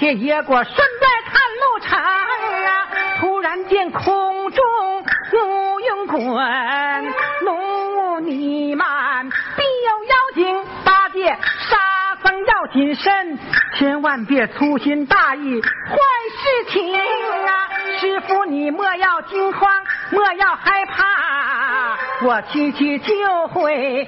这野果顺带看路程啊突然间空中乌云滚浓雾弥漫必有妖精八戒沙僧要谨慎千万别粗心大意坏事情啊师傅你莫要惊慌莫要害怕我去去就回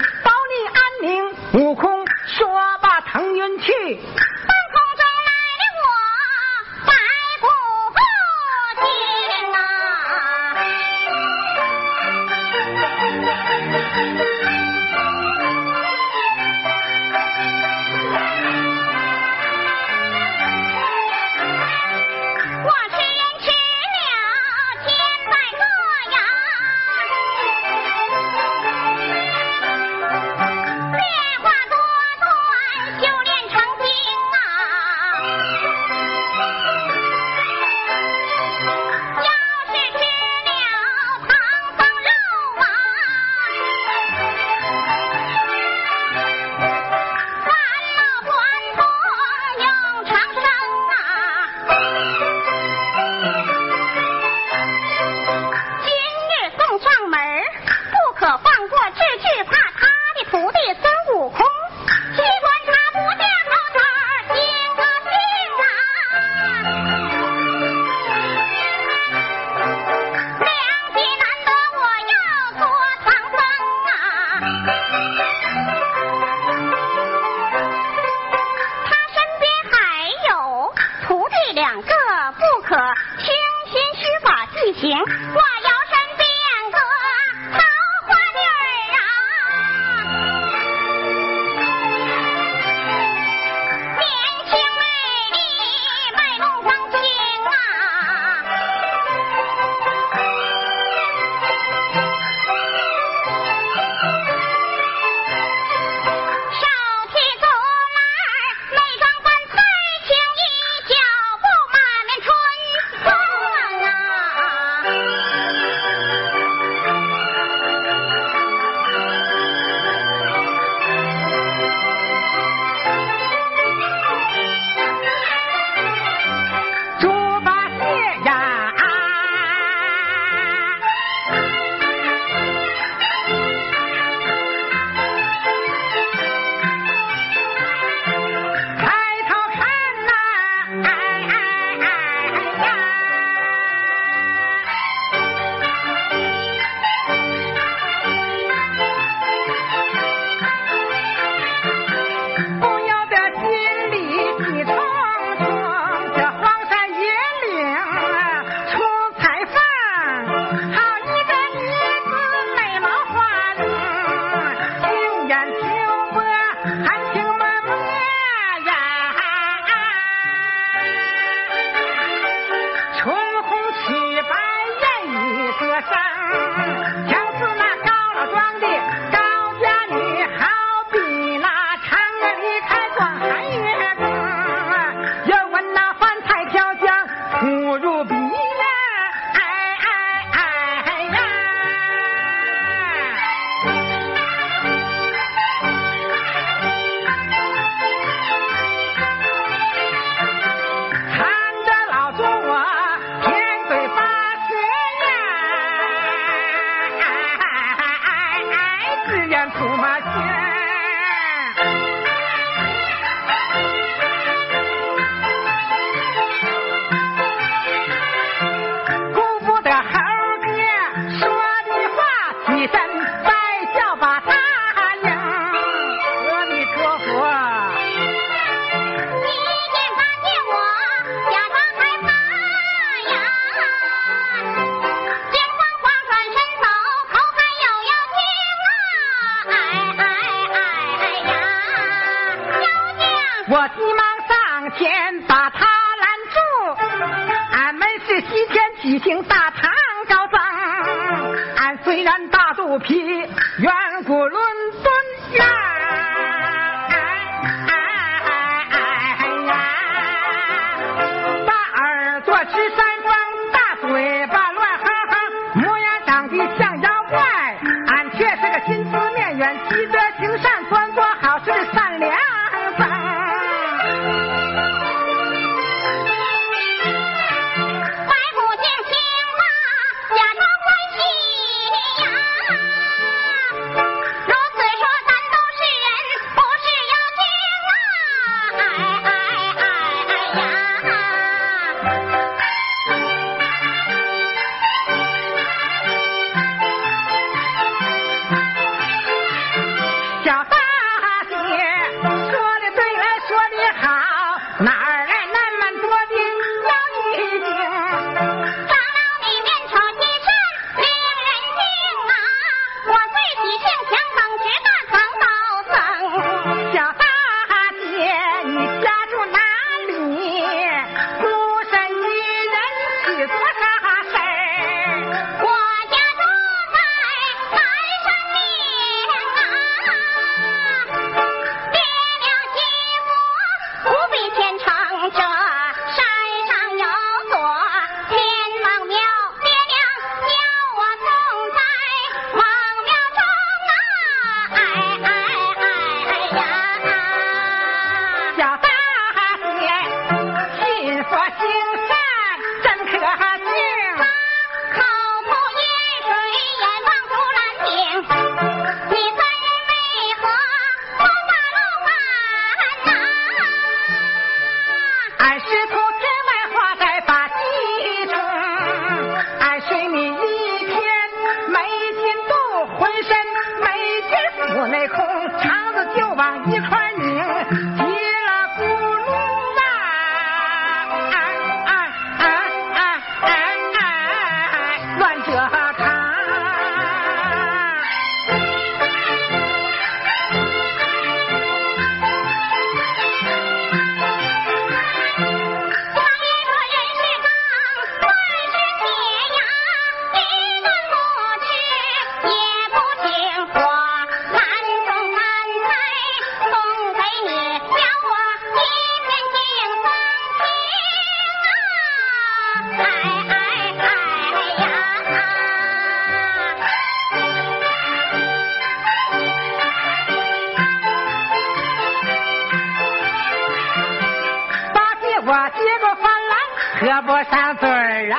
我接过饭篮喝不上嘴儿啊，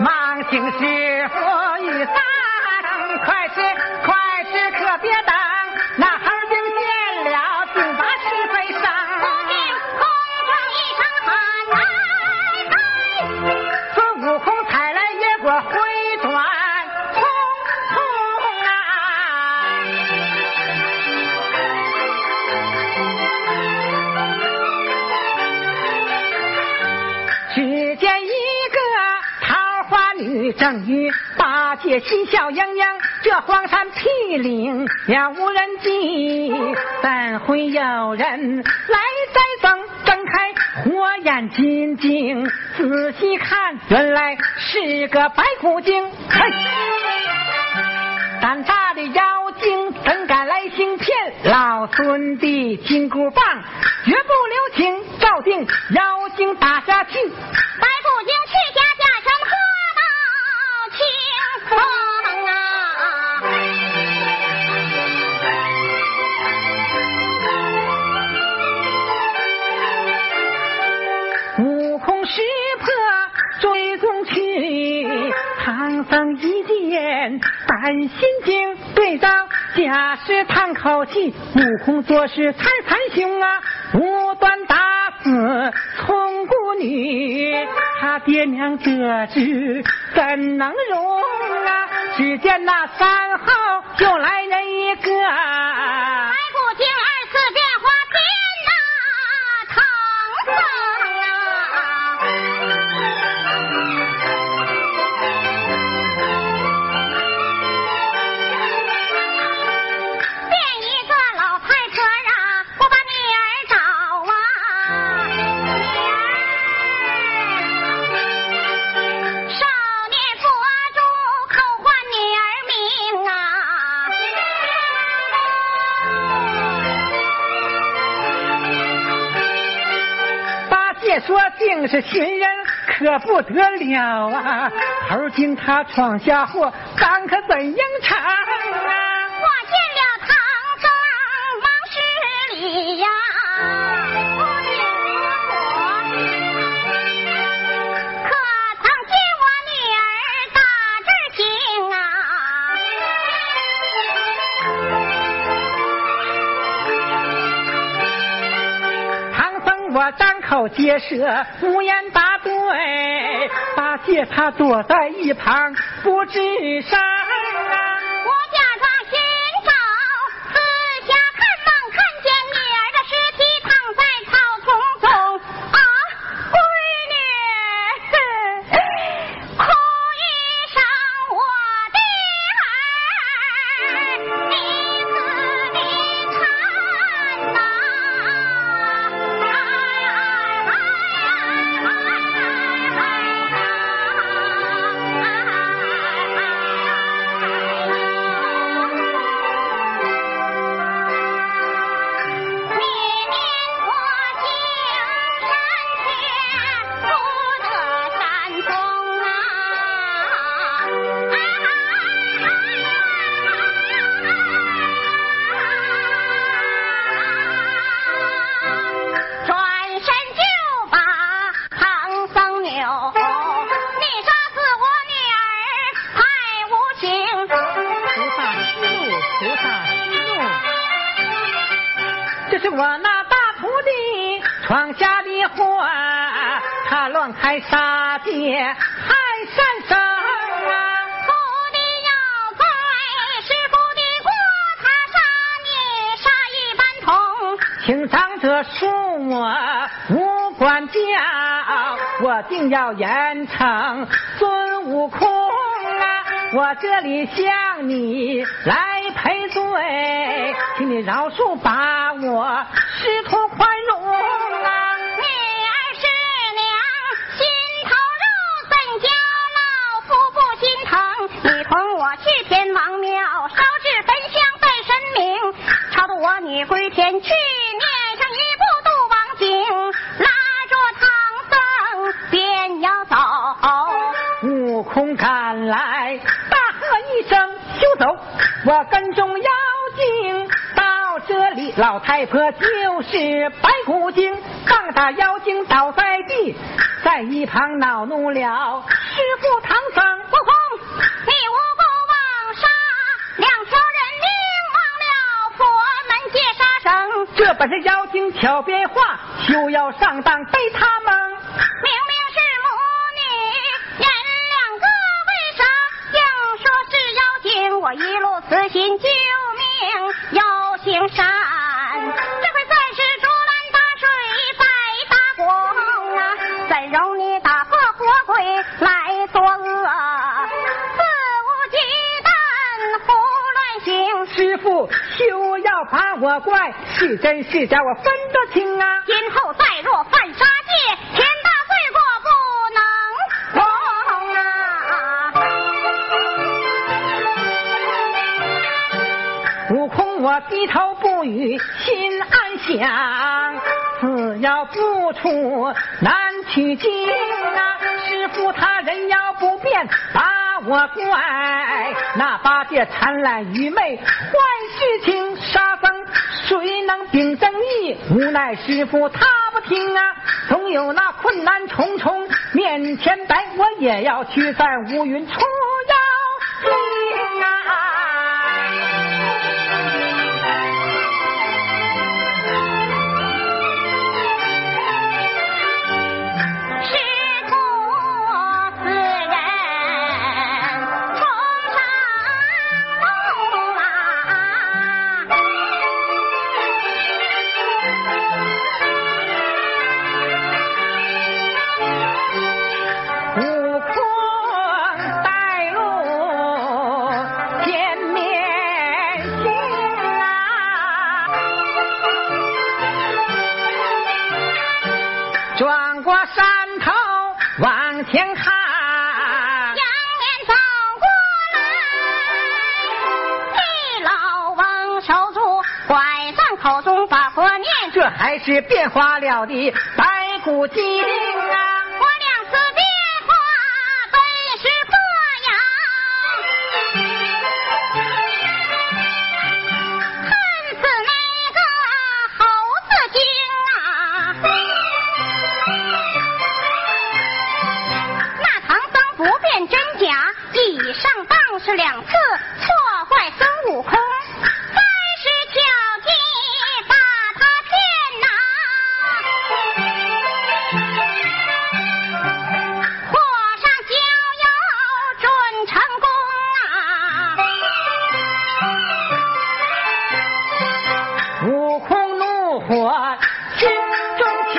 忙请师傅雨伞，快吃快吃可别等，正与八戒嬉笑盈盈，这荒山僻岭也无人迹，怎会有人来栽赃？睁开火眼金睛，仔细看，原来是个白骨精。嘿，胆大的妖精怎敢来行骗？老孙的金箍棒绝不留情，照定妖精打下去。白骨精去家家成喝到清风啊！悟空识破追踪去，唐僧一见胆心惊，对照假师叹口气，悟空做事太残凶啊，无端打死聪姑女，他爹娘得知怎能容？只见那山后又来人一个。竟是寻人，可不得了啊！头经他闯下祸，咱可怎应承张口结舌，无言答对。八戒他躲在一旁，不知声我定要严惩孙悟空啊！我这里向你来赔罪，请你饶恕把我师徒宽容啊！女儿师娘，心头肉怎叫老夫不心疼？你同我去天王庙，烧纸焚香拜神明，超度我女归天去，我跟踪妖精到这里，老太婆就是白骨精，棒打妖精倒在地，在一旁恼怒了师傅唐僧。悟空，你无不枉杀两条人命，忘了佛门戒杀生。这本是妖精巧变化，休要上当被他蒙。明明慈心救命要行善，这回算是竹篮打水白打工啊！怎容你打破活鬼来作恶？肆无忌惮胡乱行，师傅休要把我怪，是真是假我分得清啊。今后再若犯杀戒，我低头不语，心暗想，只要不出难取经啊！师傅他人妖不变，把我怪，那八戒贪婪愚昧，坏事情沙僧，谁能秉正义？无奈师傅他不听啊！总有那困难重重面前摆，我也要驱散乌云出妖往前看，迎面走过来，一老翁手住拐杖，口中把佛念。这还是变化了的白骨精我心中起，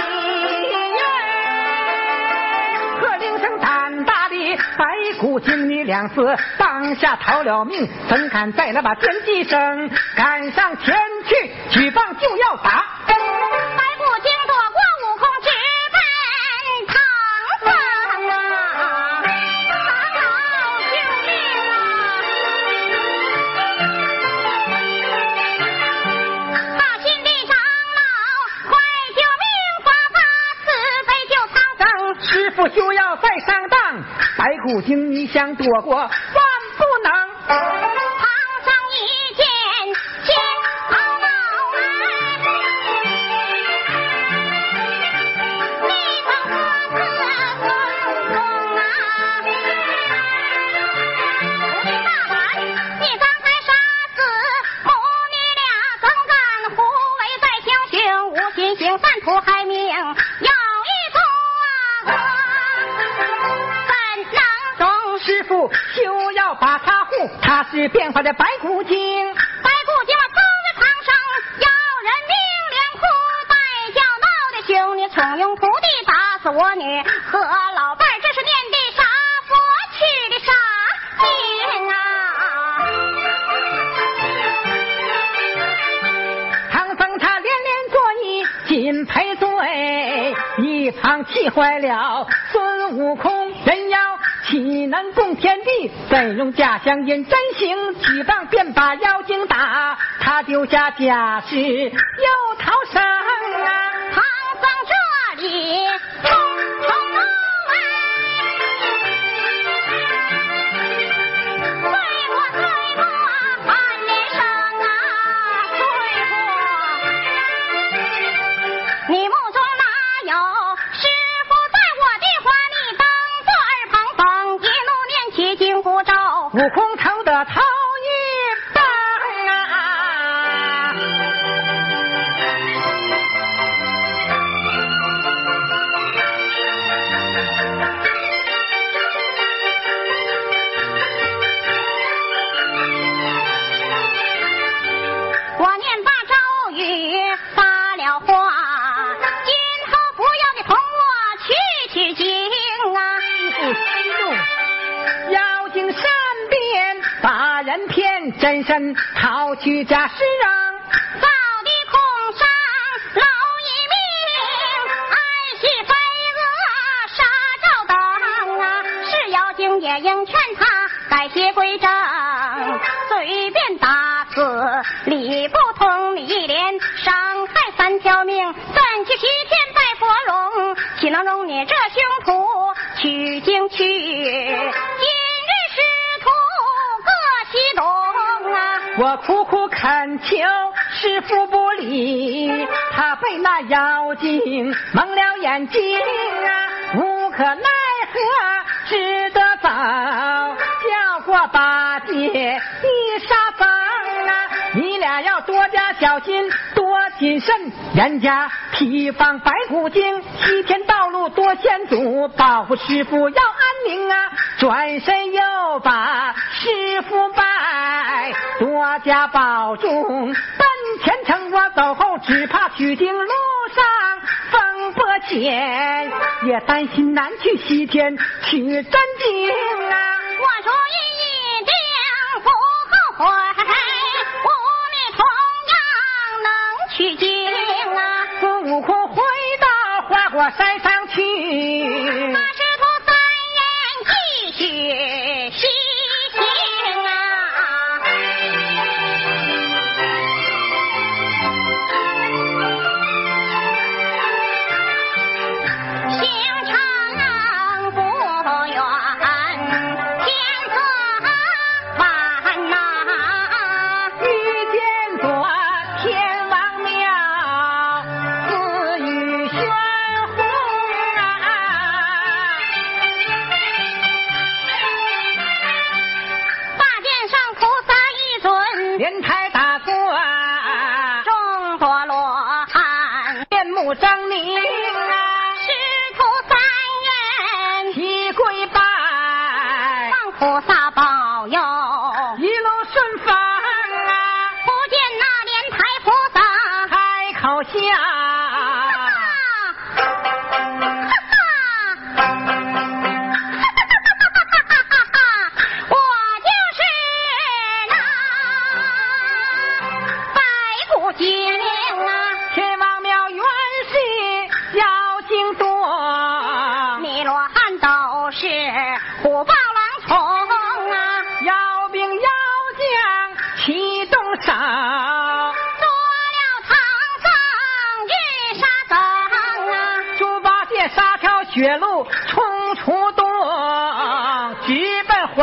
喝令声胆大的白骨精，你两次当下逃了命，怎敢再来把天地生？赶上前去，举棒就要打。不听你想躲过，师傅休要把他护，他是变化的白骨精。白骨精啊，偷了唐僧，要人命，连哭带叫，闹的兄弟怂恿徒弟打死我女和老伴儿，这是念的啥佛取的啥经啊？唐僧他连连作揖，紧赔罪，一旁气坏了能共天地？怎容假相因真行？举棒便把妖精打，他丢下家事又逃生啊！唐僧这里逃去家惊蒙了眼睛啊，无可奈何，只得走，叫过八戒。一沙僧啊，你俩要多加小心，多谨慎，人家提防白骨精，西天道路多险阻，保护师傅要安宁啊，转身又把师傅拜，多加保重，前程我走后，只怕取经路上风波险，也担心难去西天取真经啊。我主意一定不后悔，我们同样能取经啊！孙悟空回到花果山上去那，师徒三人继续西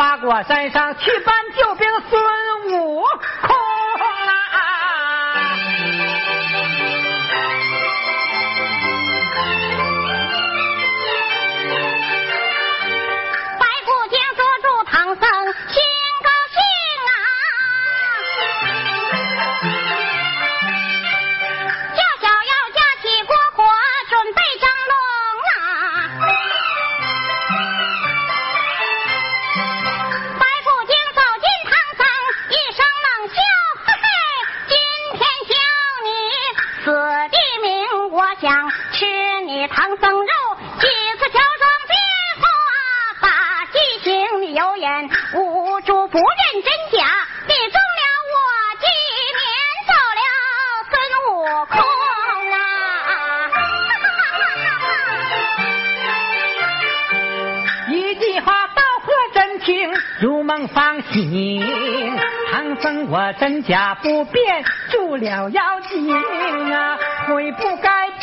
花果山上去搬救兵孙悟空方醒。唐僧我真假不辨，住了妖精啊，悔不该不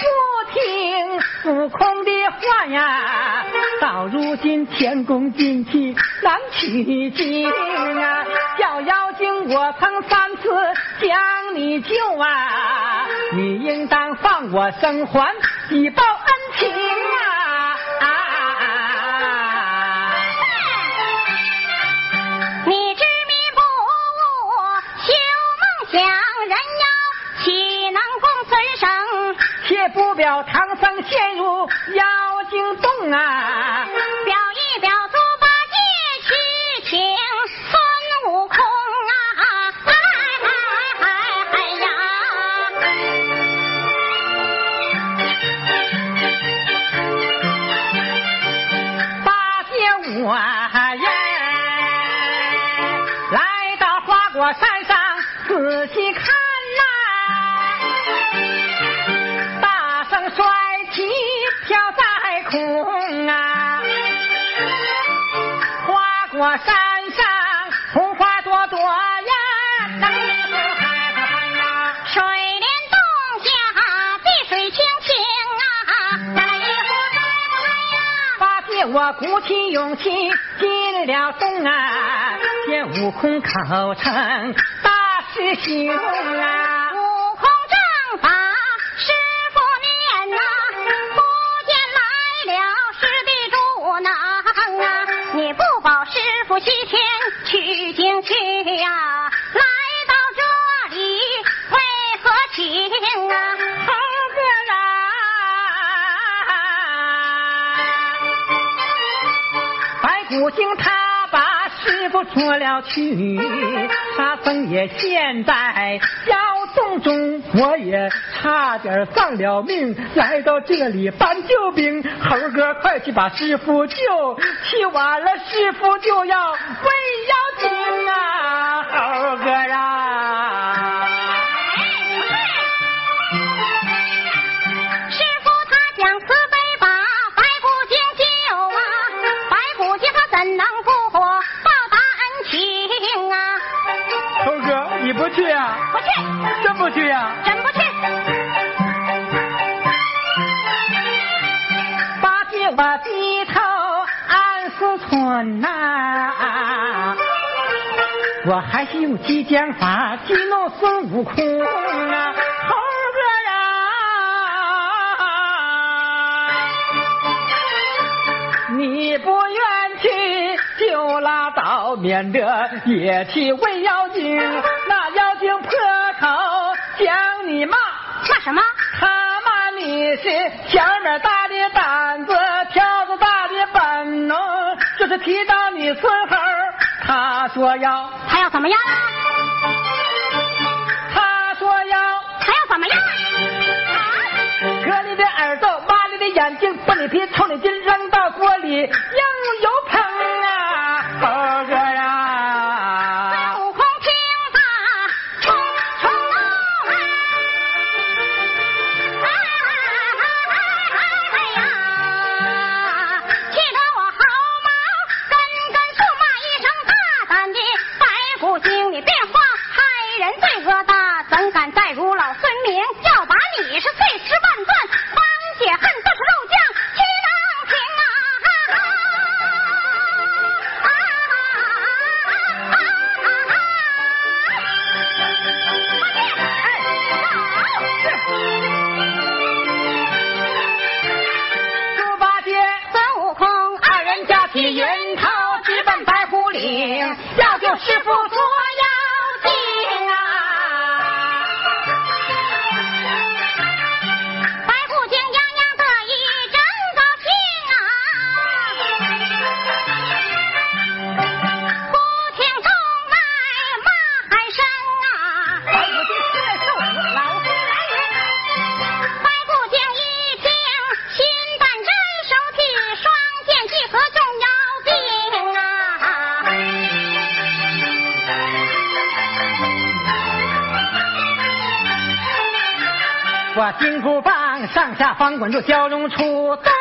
听悟空的话呀。到如今前功尽弃，难取经啊！小妖精，我曾三次将你救啊，你应当放我生还，以报也不表唐僧陷入妖精洞啊，表一表猪八戒去请孙悟空啊，哎哎哎哎呀！八戒我呀，来到花果山上仔细看我山上红花朵朵呀，水帘洞下碧水清清啊，来一壶来不来呀？八戒我鼓起勇气进了洞啊，见悟空口称大师兄啊。西天取经去呀、来到这里为何情啊？猴哥啊，白骨精她把师傅捉了去，沙僧也现在家，我也差点丧了命，来到这里搬救兵。猴哥，快去把师傅救，去晚了师傅就要为妖用激将法激怒孙悟空啊，猴哥呀！你不愿去就拉倒，免得也去为妖精，那妖精破口将你骂。骂什么？他骂你是小儿大的胆子，挑子大的本能，就是提到你孙猴，他说要，他要怎么样？他说要他要怎么样？割你的耳朵，挖你的眼睛，剥你皮，抽你筋，扔到锅里，硬油烹金箍棒上下翻滚着，蛟龙出洞啊！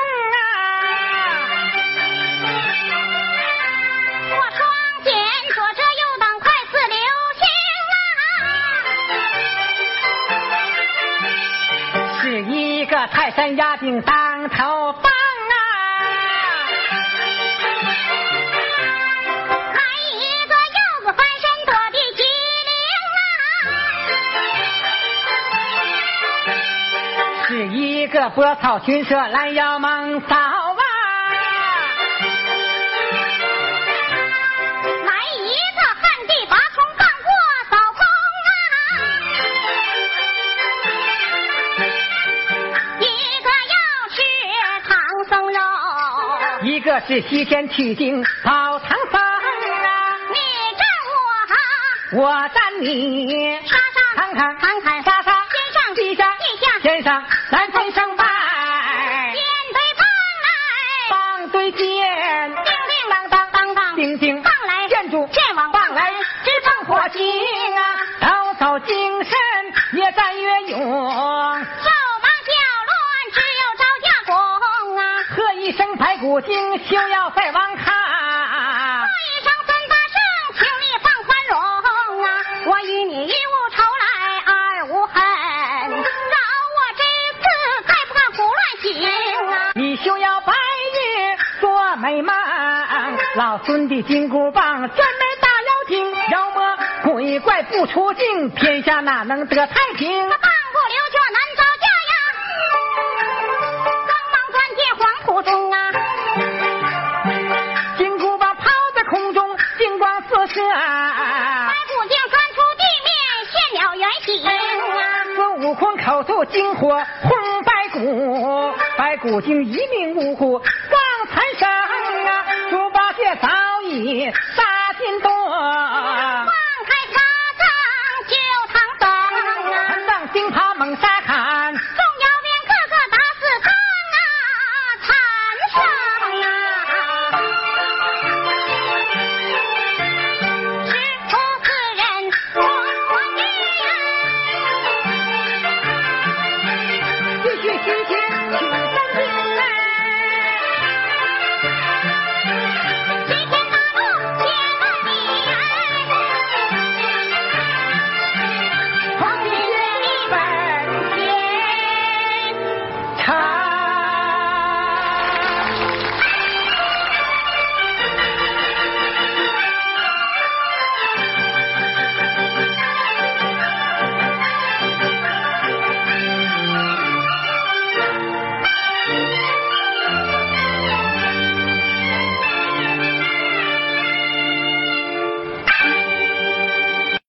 我双剑左遮右挡，快似流星啊！是一个泰山压顶当头这波涛取蛇来呀猛扫啊来一个旱地拔葱放过扫风啊一个要吃唐僧肉。一个是西天取经老唐僧啊。你站我我站你沙沙坎坎坎坎沙沙天上地下地下天上咱天上拜，肩对棒来。棒对剑，叮叮当当当当，叮叮。棒来。建筑剑往棒来。直奔火星啊！抖擞精神。越战越勇，手忙脚乱，只有招架功啊！喝一声白骨精，休要再忘老孙的金箍棒专门打妖精，妖魔鬼怪不出境，天下哪能得太平？棒不留脚难招架呀！慌忙钻进黄土中啊！金箍棒抛在空中，金光四射。白骨精钻出地面，现了原形啊！孙悟空口吐金火轰白骨，白骨精一命呜呼刚才生啊！猪八戒早已杀进洞。